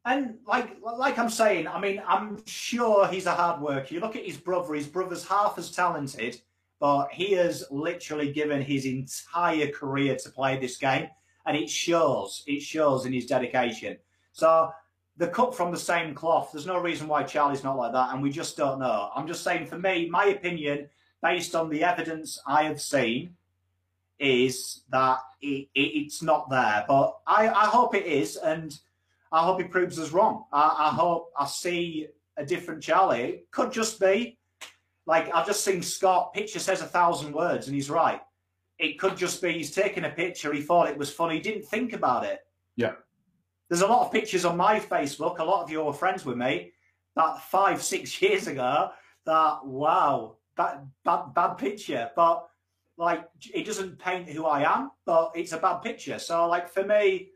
And like like I'm saying, I mean, I'm sure he's a hard worker. You look at his brother; his brother's half as talented, but he has literally given his entire career to play this game, and it shows. It shows in his dedication. So the cut from the same cloth. There's no reason why Charlie's not like that, and we just don't know. I'm just saying, for me, my opinion, based on the evidence I have seen, is that it, it, it's not there. But I, I hope it is, and I hope he proves us wrong. I, I hope I see a different Charlie. It could just be like I've just seen Scott. Picture says a thousand words, and he's right. It could just be he's taken a picture. He thought it was funny. He didn't think about it. Yeah. There's a lot of pictures on my Facebook. A lot of you are friends with me. That five, six [laughs] years ago. That wow, bad, bad, bad picture. But like it doesn't paint who I am, but it's a bad picture. So like for me,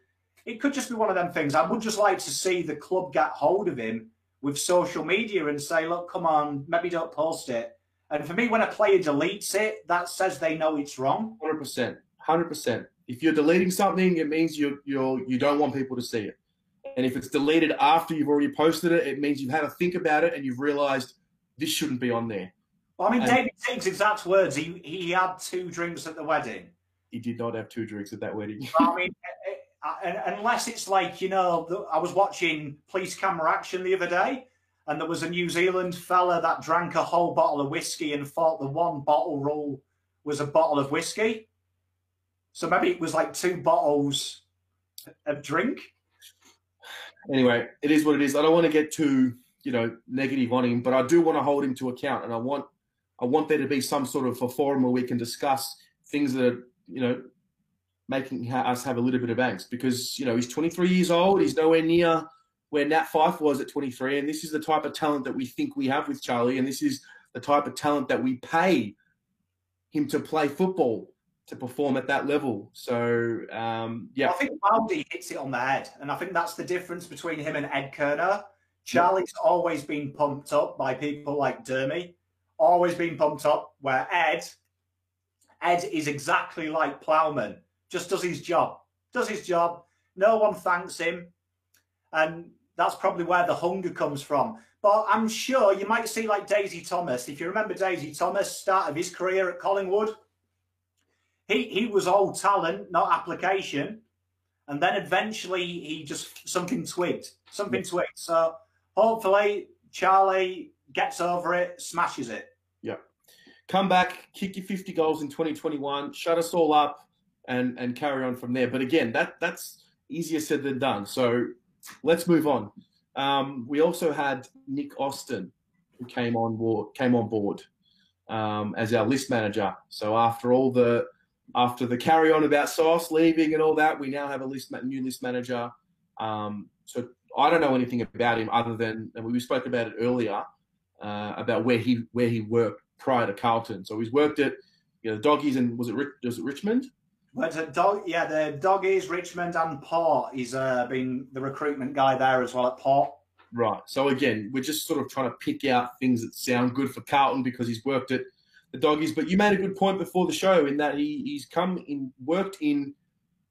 it could just be one of them things. I would just like to see the club get hold of him with social media and say, look, come on, maybe don't post it. And for me, when a player deletes it, that says they know it's wrong. 100%. hundred percent. If you're deleting something, it means you you're, you don't want people to see it. And if it's deleted after you've already posted it, it means you've had to think about it and you've realised this shouldn't be on there. Well, I mean, and David Teague's exact words. He he had two drinks at the wedding. He did not have two drinks at that wedding. I mean, [laughs] eh, unless it's like you know, I was watching police camera action the other day, and there was a New Zealand fella that drank a whole bottle of whiskey and thought the one bottle rule was a bottle of whiskey. So maybe it was like two bottles of drink. Anyway, it is what it is. I don't want to get too, you know, negative on him, but I do want to hold him to account, and I want, I want there to be some sort of a forum where we can discuss things that are, you know, making us have a little bit of angst because you know he's 23 years old. He's nowhere near where Nat Fyfe was at 23, and this is the type of talent that we think we have with Charlie, and this is the type of talent that we pay him to play football to perform at that level. So um, yeah, I think Baldy hits it on the head, and I think that's the difference between him and Ed Curnow. Charlie's yeah. always been pumped up by people like Dermy, always been pumped up. Where Ed, Ed is exactly like Plowman, just does his job, does his job. No one thanks him, and that's probably where the hunger comes from. But I'm sure you might see like Daisy Thomas. If you remember Daisy Thomas, start of his career at Collingwood, he he was all talent, not application, and then eventually he just something twigged, something twigged. So hopefully Charlie gets over it, smashes it. Yeah, come back, kick your 50 goals in 2021, shut us all up, and and carry on from there. But again, that that's easier said than done. So let's move on. Um, we also had Nick Austin, who came on board, came on board um, as our list manager. So after all the after the carry on about Sauce leaving and all that, we now have a list new list manager. Um, so I don't know anything about him other than, and we spoke about it earlier uh, about where he where he worked prior to Carlton. So he's worked at you know the doggies and was it was it Richmond? But dog, yeah, the doggies, Richmond, and Port. He's uh, been the recruitment guy there as well at Port. Right. So again, we're just sort of trying to pick out things that sound good for Carlton because he's worked at the doggies. But you made a good point before the show in that he, he's come in, worked in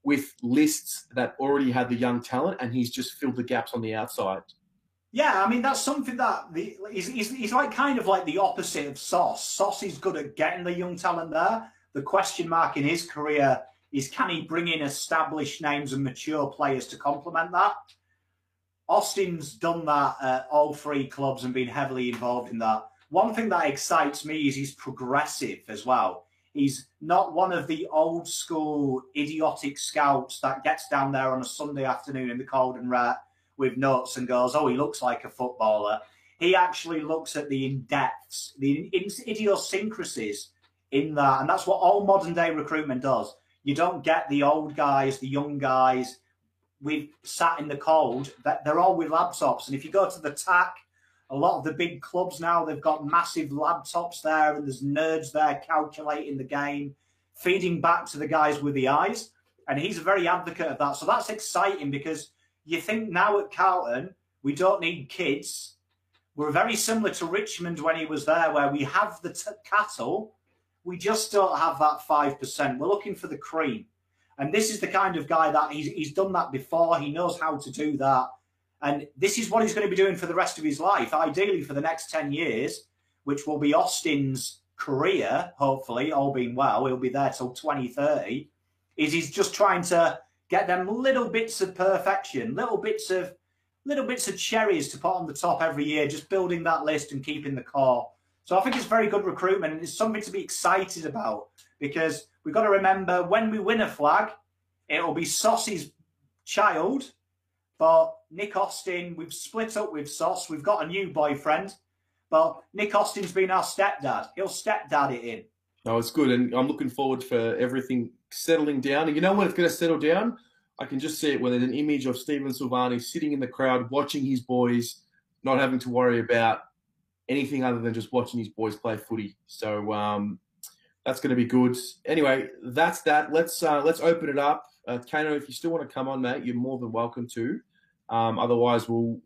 with lists that already had the young talent, and he's just filled the gaps on the outside. Yeah, I mean that's something that the, he's, he's, he's like kind of like the opposite of Sauce. Sauce is good at getting the young talent there. The question mark in his career is can he bring in established names and mature players to complement that? Austin's done that at all three clubs and been heavily involved in that. One thing that excites me is he's progressive as well. He's not one of the old school idiotic scouts that gets down there on a Sunday afternoon in the cold and wet with notes and goes, "Oh, he looks like a footballer." He actually looks at the in depths, the idiosyncrasies in that, and that's what all modern day recruitment does. You don't get the old guys, the young guys. We've sat in the cold. That they're all with laptops, and if you go to the TAC, a lot of the big clubs now they've got massive laptops there, and there's nerds there calculating the game, feeding back to the guys with the eyes. And he's a very advocate of that. So that's exciting because you think now at Carlton we don't need kids. We're very similar to Richmond when he was there, where we have the t- cattle we just don't have that 5%. We're looking for the cream. And this is the kind of guy that he's, he's done that before. He knows how to do that. And this is what he's going to be doing for the rest of his life, ideally for the next 10 years, which will be Austin's career, hopefully, all being well. He'll be there till 2030. Is he's just trying to get them little bits of perfection, little bits of little bits of cherries to put on the top every year, just building that list and keeping the core. So I think it's very good recruitment and it's something to be excited about because we've got to remember when we win a flag, it'll be Sauce's child. But Nick Austin, we've split up with Sauce. We've got a new boyfriend. But Nick Austin's been our stepdad. He'll stepdad it in. Oh, it's good. And I'm looking forward for everything settling down. And you know when it's going to settle down? I can just see it when there's an image of Stephen Silvagni sitting in the crowd watching his boys, not having to worry about anything other than just watching these boys play footy. So um, that's going to be good. Anyway, that's that. Let's uh, let's open it up. Uh, Kano, if you still want to come on, mate, you're more than welcome to. Um, otherwise, we'll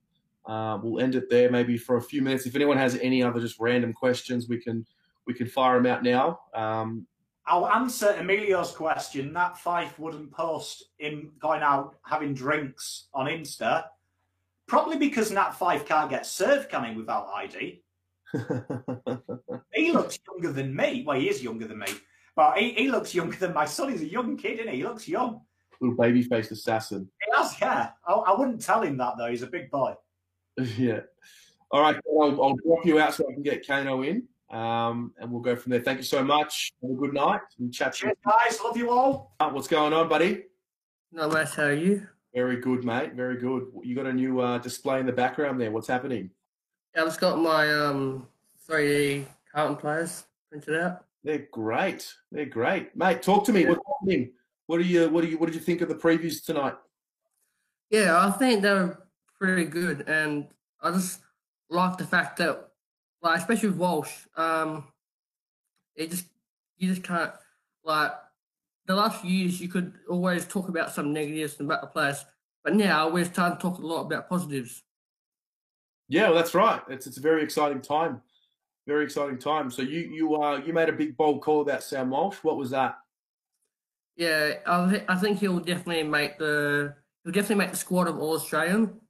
uh, we'll end it there, maybe for a few minutes. If anyone has any other just random questions, we can we can fire them out now. Um, I'll answer Emilio's question. Nat Fyfe wouldn't post him going out having drinks on Insta. Probably because Nat Fyfe can't get served, he, without ID? [laughs] he looks younger than me. Well, he is younger than me. But he, he looks younger than my son. He's a young kid, isn't he? He looks young. Little baby faced assassin. He has, yeah. I, I wouldn't tell him that, though. He's a big boy. [laughs] yeah. All right. I'll, I'll drop you out so I can get Kano in. Um, and we'll go from there. Thank you so much. Have a good night. And chat Cheers, guys. Love you all. What's going on, buddy? No less. How are you? Very good, mate. Very good. You got a new uh, display in the background there. What's happening? Yeah, I've just got my um, 3D Carlton players printed out. They're great. They're great, mate. Talk to me. Yeah. What's happening? What do you? What do you? What did you think of the previews tonight? Yeah, I think they were pretty good, and I just like the fact that, like, especially with Walsh, um, it just you just can't like the last few years you could always talk about some negatives about the players, but now we're starting to talk a lot about positives. Yeah, well, that's right. It's it's a very exciting time, very exciting time. So you you uh you made a big bold call about Sam Walsh. What was that? Yeah, I, th- I think he'll definitely make the he'll definitely make the squad of All Australian,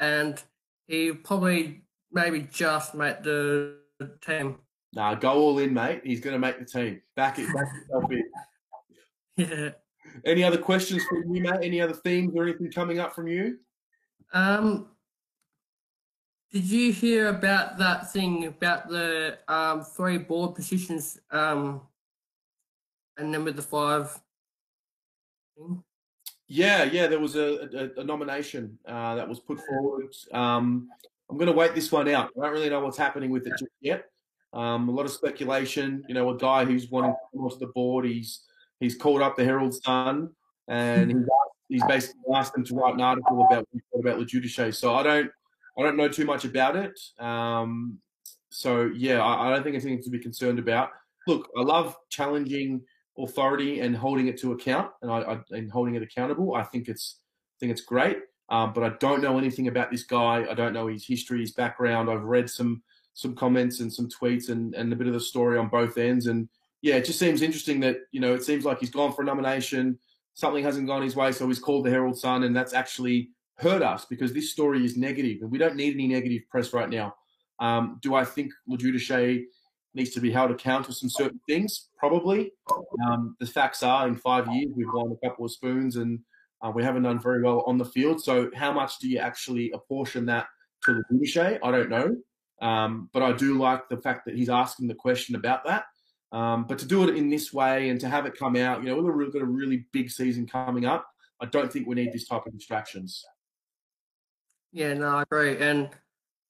and he probably maybe just make the team. Nah, go all in, mate. He's going to make the team. Back it, back yourself in. [laughs] Yeah. Any other questions from you, mate? Any other themes or anything coming up from you? Um, did you hear about that thing about the um, three board positions um, and then with the five thing? Yeah, yeah, there was a, a, a nomination uh, that was put forward. Um, I'm going to wait this one out. I don't really know what's happening with it just yet. Um, a lot of speculation. You know, a guy who's wanting to come onto the board. He's he's called up the Herald Sun and he's, he's basically asked them to write an article about about Le So I don't I don't know too much about it. Um, so yeah, I, I, don't think it's anything to be concerned about. Look, I love challenging authority and holding it to account, and I, I and holding it accountable. I think it's I think it's great. Um, but I don't know anything about this guy. I don't know his history, his background. I've read some some comments and some tweets and, and a bit of the story on both ends. And yeah, it just seems interesting that, you know, it seems like he's gone for a nomination. Something hasn't gone his way. So he's called the Herald Sun. And that's actually hurt us because this story is negative and we don't need any negative press right now. Um, do I think Le needs to be held accountable for some certain things? Probably. Um, the facts are in five years, we've won a couple of spoons and uh, we haven't done very well on the field. So how much do you actually apportion that to Le I don't know. Um, but I do like the fact that he's asking the question about that. Um, but to do it in this way and to have it come out, you know, we've got a really big season coming up. I don't think we need this type of distractions. Yeah, no, I agree. And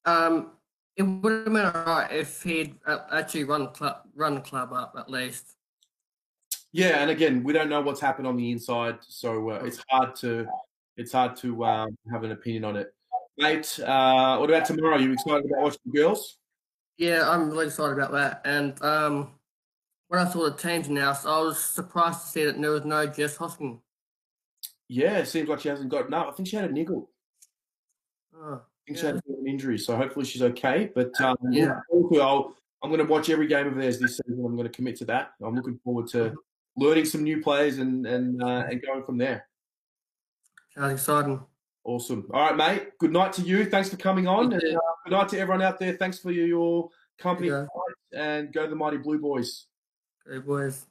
um, it would have been all right if he'd actually run club, run the club up at least. Yeah, and again, we don't know what's happened on the inside, so uh, it's hard to it's hard to um, have an opinion on it. Mate, uh, what about tomorrow? Are you excited about watching the girls? Yeah, I'm really excited about that. And um, when I saw the teams announced, I was surprised to see that there was no Jess Hosking. Yeah, it seems like she hasn't got no. I think she had a niggle. Oh, I think yeah. she had an injury, so hopefully she's okay. But um, yeah, I'll, I'm going to watch every game of theirs this season. I'm going to commit to that. I'm looking forward to mm-hmm. learning some new players and and uh, and going from there. Sounds exciting. Awesome. All right, mate. Good night to you. Thanks for coming on. And, uh, good night to everyone out there. Thanks for your, company. And go the Mighty Blue Boys. Go boys.